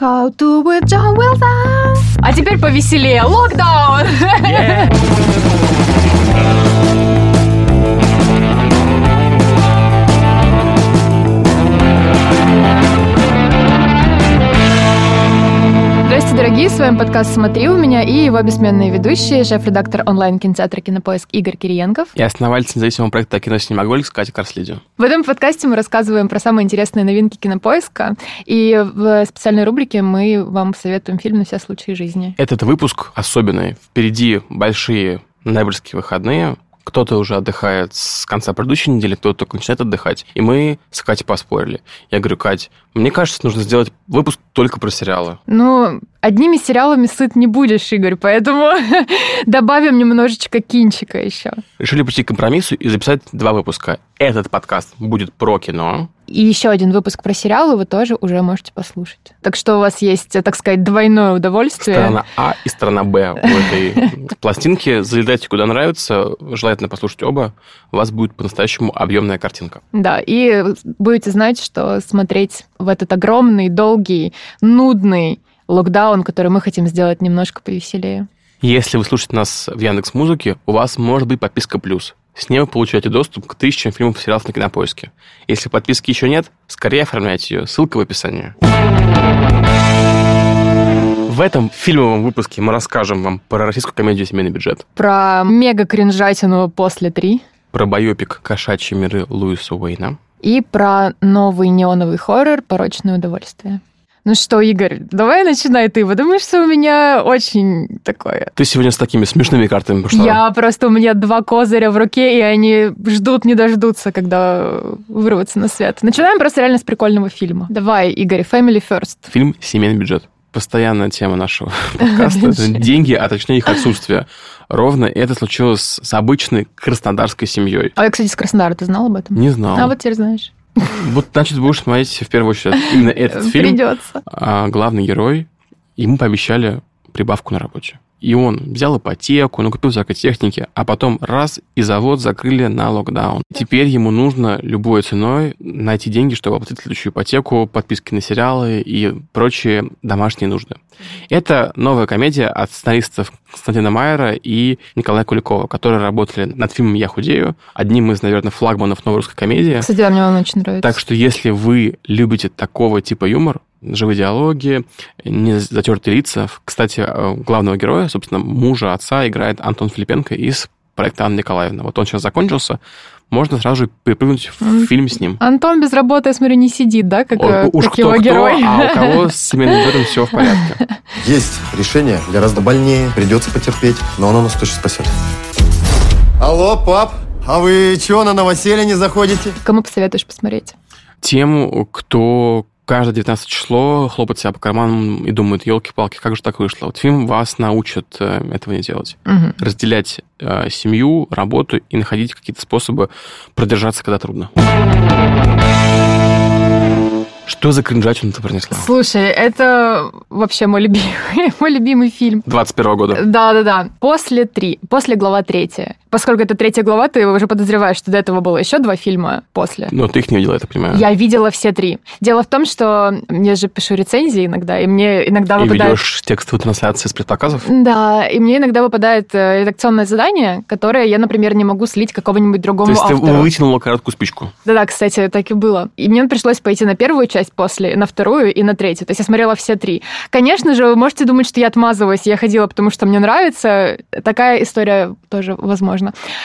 How to with John Wilson. А теперь повеселее. Локдаун. Yeah. Здравствуйте, дорогие, с вами подкаст «Смотри у меня» и его бессменные ведущие, шеф-редактор онлайн-кинотеатра «Кинопоиск» Игорь Кириенков. И основатель независимого проекта «Кино Синемаголикс» Катя Карслиди. В этом подкасте мы рассказываем про самые интересные новинки «Кинопоиска», и в специальной рубрике мы вам советуем фильм на все случаи жизни. Этот выпуск особенный. Впереди большие ноябрьские выходные, кто-то уже отдыхает с конца предыдущей недели, кто-то только начинает отдыхать. И мы с Катей поспорили. Я говорю, Кать, мне кажется, нужно сделать выпуск только про сериалы. Ну, одними сериалами сыт не будешь, Игорь, поэтому добавим немножечко кинчика еще. Решили прийти к компромиссу и записать два выпуска. Этот подкаст будет про кино, и еще один выпуск про сериалы вы тоже уже можете послушать. Так что у вас есть, так сказать, двойное удовольствие. Сторона А и сторона Б в этой пластинке. Залетайте куда нравится, желательно послушать оба. У вас будет по-настоящему объемная картинка. Да, и будете знать, что смотреть в этот огромный, долгий, нудный локдаун, который мы хотим сделать немножко повеселее. Если вы слушаете нас в Яндекс Музыке, у вас может быть подписка плюс. С ней вы получаете доступ к тысячам фильмов и сериалов на Кинопоиске. Если подписки еще нет, скорее оформляйте ее. Ссылка в описании. В этом фильмовом выпуске мы расскажем вам про российскую комедию «Семейный бюджет». Про мега-кринжатину после три. Про байопик «Кошачьи миры» Луиса Уэйна. И про новый неоновый хоррор «Порочное удовольствие». Ну что, Игорь, давай начинай ты, потому что у меня очень такое. Ты сегодня с такими смешными картами пошла. Я просто, у меня два козыря в руке, и они ждут, не дождутся, когда вырваться на свет. Начинаем просто реально с прикольного фильма. Давай, Игорь, Family First. Фильм «Семейный бюджет». Постоянная тема нашего подкаста. Деньги, а точнее их отсутствие. Ровно это случилось с обычной краснодарской семьей. А я, кстати, с Краснодара, ты знал об этом? Не знал. А вот теперь знаешь. Вот, значит, будешь смотреть в первую очередь именно этот фильм. Придется. А главный герой, ему пообещали прибавку на работе. И он взял ипотеку, накупил всякой техники, а потом раз и завод закрыли на локдаун. Теперь ему нужно любой ценой найти деньги, чтобы оплатить следующую ипотеку, подписки на сериалы и прочие домашние нужды. Это новая комедия от сценаристов Константина Майера и Николая Куликова, которые работали над фильмом «Я худею», одним из, наверное, флагманов новой русской комедии. Кстати, да, мне он очень нравится. Так что если вы любите такого типа юмор, живые диалоги, не затертые лица. Кстати, э, главного героя, собственно, мужа отца играет Антон Филипенко из проекта Анна Николаевна. Вот он сейчас закончился, можно сразу же перепрыгнуть в фильм с ним. Антон без работы, я смотрю, не сидит, да, как, О, уж как кто, его кто, герой? а у кого с семейным бюджетом все в порядке. Есть решение, гораздо больнее, придется потерпеть, но оно нас точно спасет. Алло, пап, а вы чего на новоселье не заходите? Кому посоветуешь посмотреть? Тему, кто каждое 19 число хлопает себя по карманам и думает, елки-палки, как же так вышло? Вот фильм вас научит э, этого не делать. Мгм. Разделять э, семью, работу и находить какие-то способы продержаться, когда трудно. Что за кринжатину ты принесла? Слушай, это вообще мой любимый, мой любимый фильм. 21 года. Да-да-да. После три. После глава третья. Поскольку это третья глава, ты уже подозреваешь, что до этого было еще два фильма после. Но ты их не видела, я так понимаю. Я видела все три. Дело в том, что я же пишу рецензии иногда, и мне иногда И выпадает... ведешь текстовую трансляцию с предпоказов? Да, и мне иногда выпадает э, редакционное задание, которое я, например, не могу слить какому-нибудь другому То есть ты автору. вытянула короткую спичку. Да-да, кстати, так и было. И мне пришлось пойти на первую часть после, на вторую и на третью. То есть я смотрела все три. Конечно же, вы можете думать, что я отмазываюсь, я ходила, потому что мне нравится. Такая история тоже возможна.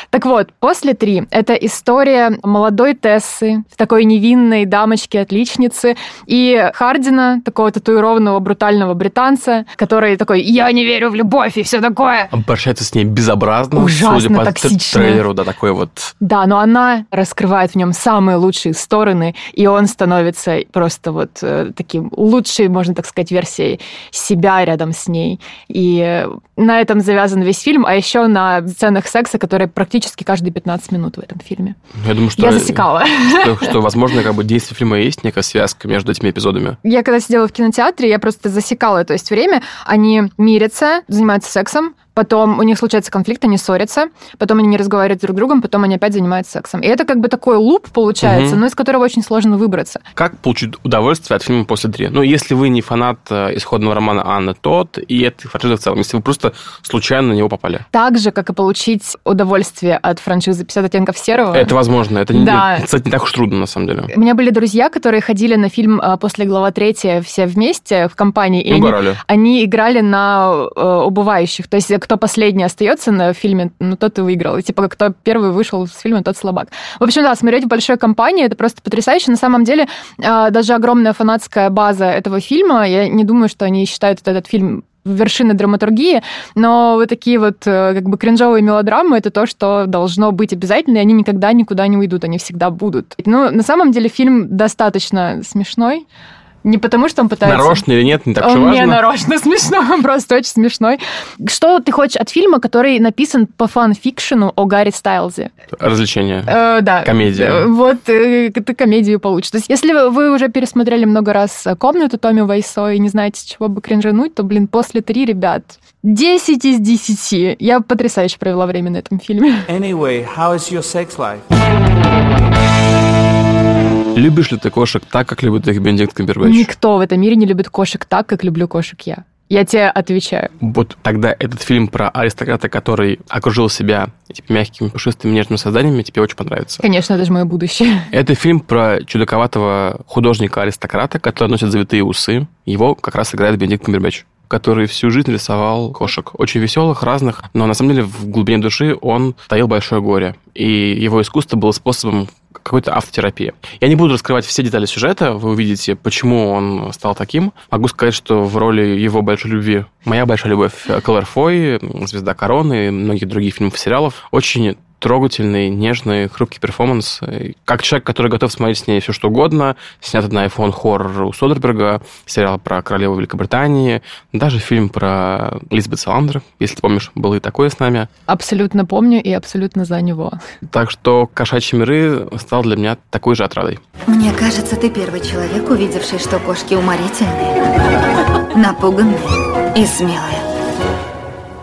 Так вот, после три это история молодой Тессы, такой невинной дамочки-отличницы, и Хардина, такого татуированного брутального британца, который такой «я не верю в любовь» и все такое. Обращается с ней безобразно, Ужасно судя по токсично. трейлеру, да, такой вот Да, но она раскрывает в нем самые лучшие стороны, и он становится просто вот э, таким лучшей, можно так сказать, версией себя рядом с ней. И на этом завязан весь фильм, а еще на сценах секса, которые практически каждые 15 минут в этом фильме. Я думаю, что... Я засекала. Что, что, возможно, как бы действие фильма есть некая связка между этими эпизодами. Я когда сидела в кинотеатре, я просто засекала, то есть время, они мирятся, занимаются сексом, потом у них случается конфликт, они ссорятся, потом они не разговаривают друг с другом, потом они опять занимаются сексом. И это как бы такой луп получается, угу. но из которого очень сложно выбраться. Как получить удовольствие от фильма «После три»? Ну, если вы не фанат э, исходного романа Анны Тот и этой франшизы в целом, если вы просто случайно на него попали. Так же, как и получить удовольствие от франшизы «50 оттенков серого». Это возможно. Это, да. не, кстати, не так уж трудно, на самом деле. У меня были друзья, которые ходили на фильм э, «После глава третья» все вместе в компании. И ну, они, они играли на э, убывающих. То есть кто последний остается на фильме, ну, тот и выиграл. И типа кто первый вышел с фильма, тот слабак. В общем, да, смотреть в большой компании, это просто потрясающе. На самом деле, э, даже огромная фанатская база этого фильма, я не думаю, что они считают этот фильм вершины драматургии, но вот такие вот э, как бы кринжовые мелодрамы это то, что должно быть обязательно, и они никогда никуда не уйдут, они всегда будут. Ну, на самом деле фильм достаточно смешной, не потому, что он пытается... Нарочно или нет, не так уж важно. Не нарочно смешно, он просто очень смешной. Что ты хочешь от фильма, который написан по фан-фикшену о Гарри Стайлзе? Развлечение. Э, да. Комедия. Э, вот э, ты комедию получишь. То есть если вы уже пересмотрели много раз «Комнату» Томми Вайсо и не знаете, с чего бы кринжануть, то, блин, после три, ребят, 10 из 10. Я потрясающе провела время на этом фильме. Anyway, how is your sex life? Любишь ли ты кошек так, как любит их Бенедикт Камбербэтч? Никто в этом мире не любит кошек так, как люблю кошек я. Я тебе отвечаю. Вот тогда этот фильм про аристократа, который окружил себя типа, мягкими, пушистыми, нежными созданиями, тебе очень понравится. Конечно, это же мое будущее. Это фильм про чудаковатого художника-аристократа, который носит завитые усы. Его как раз играет Бенедикт Камбербэтч который всю жизнь рисовал кошек. Очень веселых, разных, но на самом деле в глубине души он таил большое горе. И его искусство было способом какой-то автотерапии. Я не буду раскрывать все детали сюжета, вы увидите, почему он стал таким. Могу сказать, что в роли его большой любви моя большая любовь Клэр «Звезда короны» многих других фильмов и сериалов очень трогательный, нежный, хрупкий перформанс. Как человек, который готов смотреть с ней все что угодно, снят на iPhone хоррор у Содерберга, сериал про королеву Великобритании, даже фильм про Лизбет Саландер, если ты помнишь, был и такое с нами. Абсолютно помню и абсолютно за него. Так что «Кошачьи миры» стал для меня такой же отрадой. Мне кажется, ты первый человек, увидевший, что кошки уморительные, напуганные и смелые.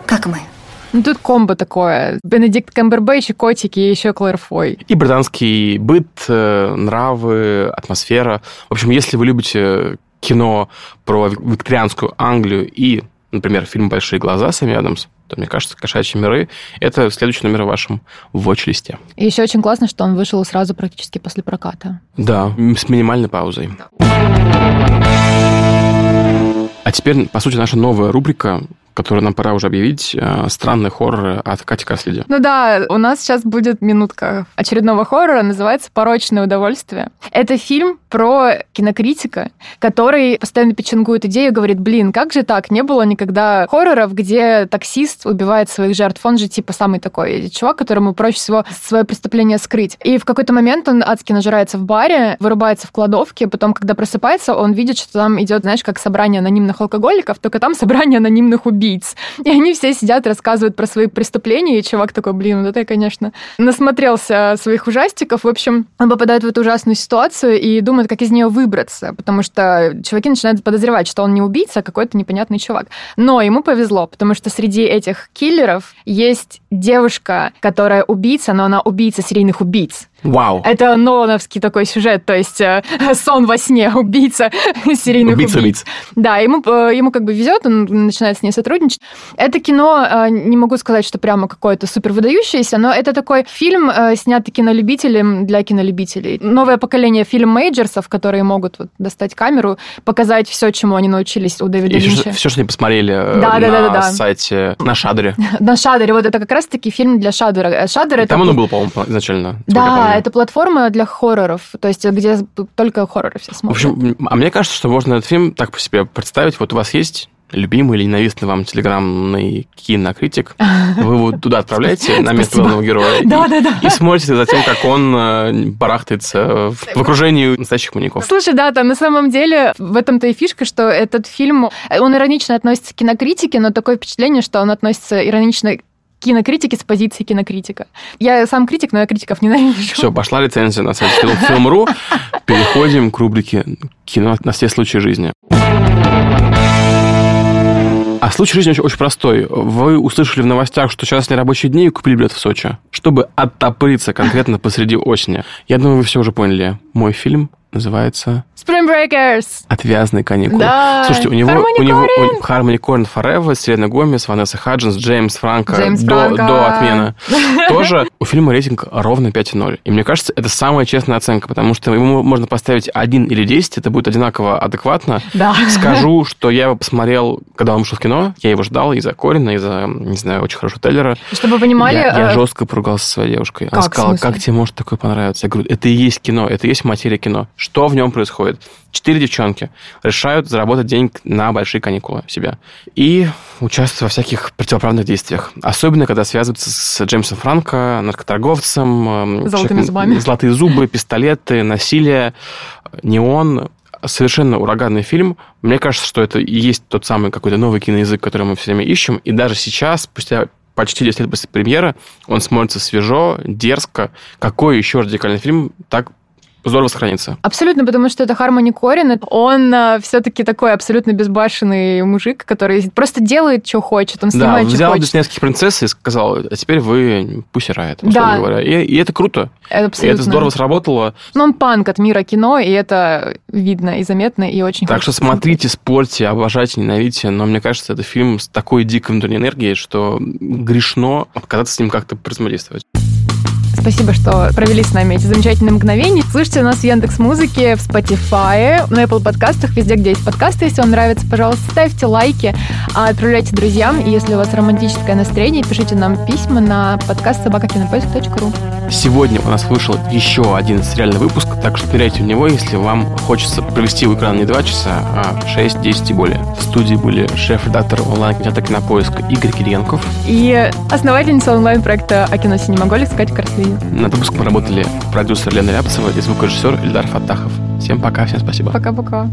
Как мы. Ну, тут комбо такое. Бенедикт Камбербэтч и котики, и еще Клэр Фой. И британский быт, э, нравы, атмосфера. В общем, если вы любите кино про викторианскую Англию и, например, фильм «Большие глаза» Сэмми Адамс, то, мне кажется, «Кошачьи миры» — это следующий номер в вашем watch-листе. И еще очень классно, что он вышел сразу практически после проката. Да, с минимальной паузой. А теперь, по сути, наша новая рубрика который нам пора уже объявить, э, странный хоррор от Кати Краслиди. Ну да, у нас сейчас будет минутка очередного хоррора, называется «Порочное удовольствие». Это фильм про кинокритика, который постоянно печенгует идею, говорит, блин, как же так, не было никогда хорроров, где таксист убивает своих жертв, он же типа самый такой чувак, которому проще всего свое преступление скрыть. И в какой-то момент он адски нажирается в баре, вырубается в кладовке, потом, когда просыпается, он видит, что там идет, знаешь, как собрание анонимных алкоголиков, только там собрание анонимных убийц убийц. И они все сидят, рассказывают про свои преступления, и чувак такой, блин, вот это я, конечно, насмотрелся своих ужастиков. В общем, он попадает в эту ужасную ситуацию и думает, как из нее выбраться, потому что чуваки начинают подозревать, что он не убийца, а какой-то непонятный чувак. Но ему повезло, потому что среди этих киллеров есть девушка, которая убийца, но она убийца серийных убийц. Вау. Это Нолановский такой сюжет, то есть э, сон во сне, убийца серийных убийца, убийц. Да, ему, э, ему как бы везет, он начинает с ней сотрудничать. Это кино, э, не могу сказать, что прямо какое-то супер выдающееся, но это такой фильм, э, снятый кинолюбителем для кинолюбителей. Новое поколение фильм-мейджерсов, которые могут вот, достать камеру, показать все, чему они научились у Дэвида И Линча. Все, все, что они посмотрели э, да, на да, да, да, сайте, на Шадере. на Шадере, вот это как раз-таки фильм для Шадера. Шадер это... Там он был, по-моему, изначально. Да, это платформа для хорроров, то есть где только хорроры все смотрят. В общем, а мне кажется, что можно этот фильм так по себе представить. Вот у вас есть любимый или ненавистный вам телеграммный кинокритик, вы его туда отправляете на место главного героя да, да, да. и смотрите за тем, как он э, барахтается в окружении настоящих маньяков. Слушай, да, там на самом деле в этом-то и фишка, что этот фильм, он иронично относится к кинокритике, но такое впечатление, что он относится иронично кинокритики с позиции кинокритика. Я сам критик, но я критиков ненавижу. Все, пошла лицензия на сайт Film.ru. Переходим к рубрике «Кино на все случаи жизни». А случай жизни очень, очень простой. Вы услышали в новостях, что сейчас нерабочие дни и купили билет в Сочи, чтобы оттопыриться конкретно посреди осени. Я думаю, вы все уже поняли. Мой фильм называется Spring Breakers. «Отвязные каникулы». Да. Слушайте, у него... Harmony у него у- Harmony Корин Forever, Селена Гомес, Ванесса Хаджинс, Джеймс Франко Джеймс до, Франко. до отмены. Тоже у фильма рейтинг ровно 5,0. И мне кажется, это самая честная оценка, потому что ему можно поставить 1 или 10, это будет одинаково адекватно. Да. Скажу, что я его посмотрел, когда он вышел в кино. Я его ждал из-за Корина, из-за, не знаю, очень хорошего трейлера. Чтобы вы понимали, я, я э, жестко поругался со своей девушкой. Она Как, в сказала, как тебе может такое понравиться? Я говорю, это и есть кино, это и есть материя кино. Что в нем происходит? Четыре девчонки решают заработать денег на большие каникулы себе. И участвуют во всяких противоправных действиях. Особенно, когда связываются с Джеймсом Франко, наркоторговцем. эм, Золотыми человеком- зубами. Золотые зубы, пистолеты, насилие, неон. Совершенно ураганный фильм. Мне кажется, что это и есть тот самый какой-то новый киноязык, который мы все время ищем. И даже сейчас, спустя почти 10 лет после премьеры, он смотрится свежо, дерзко. Какой еще радикальный фильм так здорово сохранится? Абсолютно, потому что это Хармони Корин. Он все-таки такой абсолютно безбашенный мужик, который просто делает, что хочет. Он Да, снимает, что взял хочет. диснейских принцесс и сказал, а теперь вы пусть рает, Да. говоря. И, и это круто. Это И абсолютно. это здорово сработало. Но он панк от мира кино, и это видно и заметно, и очень Так что смотрите, спорьте, обожайте, ненавидьте. Но мне кажется, это фильм с такой дикой внутренней энергией, что грешно отказаться с ним как-то взаимодействовать. Спасибо, что провели с нами эти замечательные мгновения. Слушайте нас в Яндекс Музыке, в Spotify, на Apple подкастах, везде, где есть подкасты. Если вам нравится, пожалуйста, ставьте лайки, отправляйте друзьям. И если у вас романтическое настроение, пишите нам письма на подкаст собакакинопоиск.ру. Сегодня у нас вышел еще один сериальный выпуск, так что ныряйте в него, если вам хочется провести у экрана не 2 часа, а 6, 10 и более. В студии были шеф-редактор онлайн-кинотеатра «Кинопоиск» Игорь Кириенков. И основательница онлайн-проекта «Окино Синемоголик» Катя Корслини. Над выпуском работали продюсер Лена Рябцева и звукорежиссер Ильдар Фаттахов. Всем пока, всем спасибо. Пока-пока.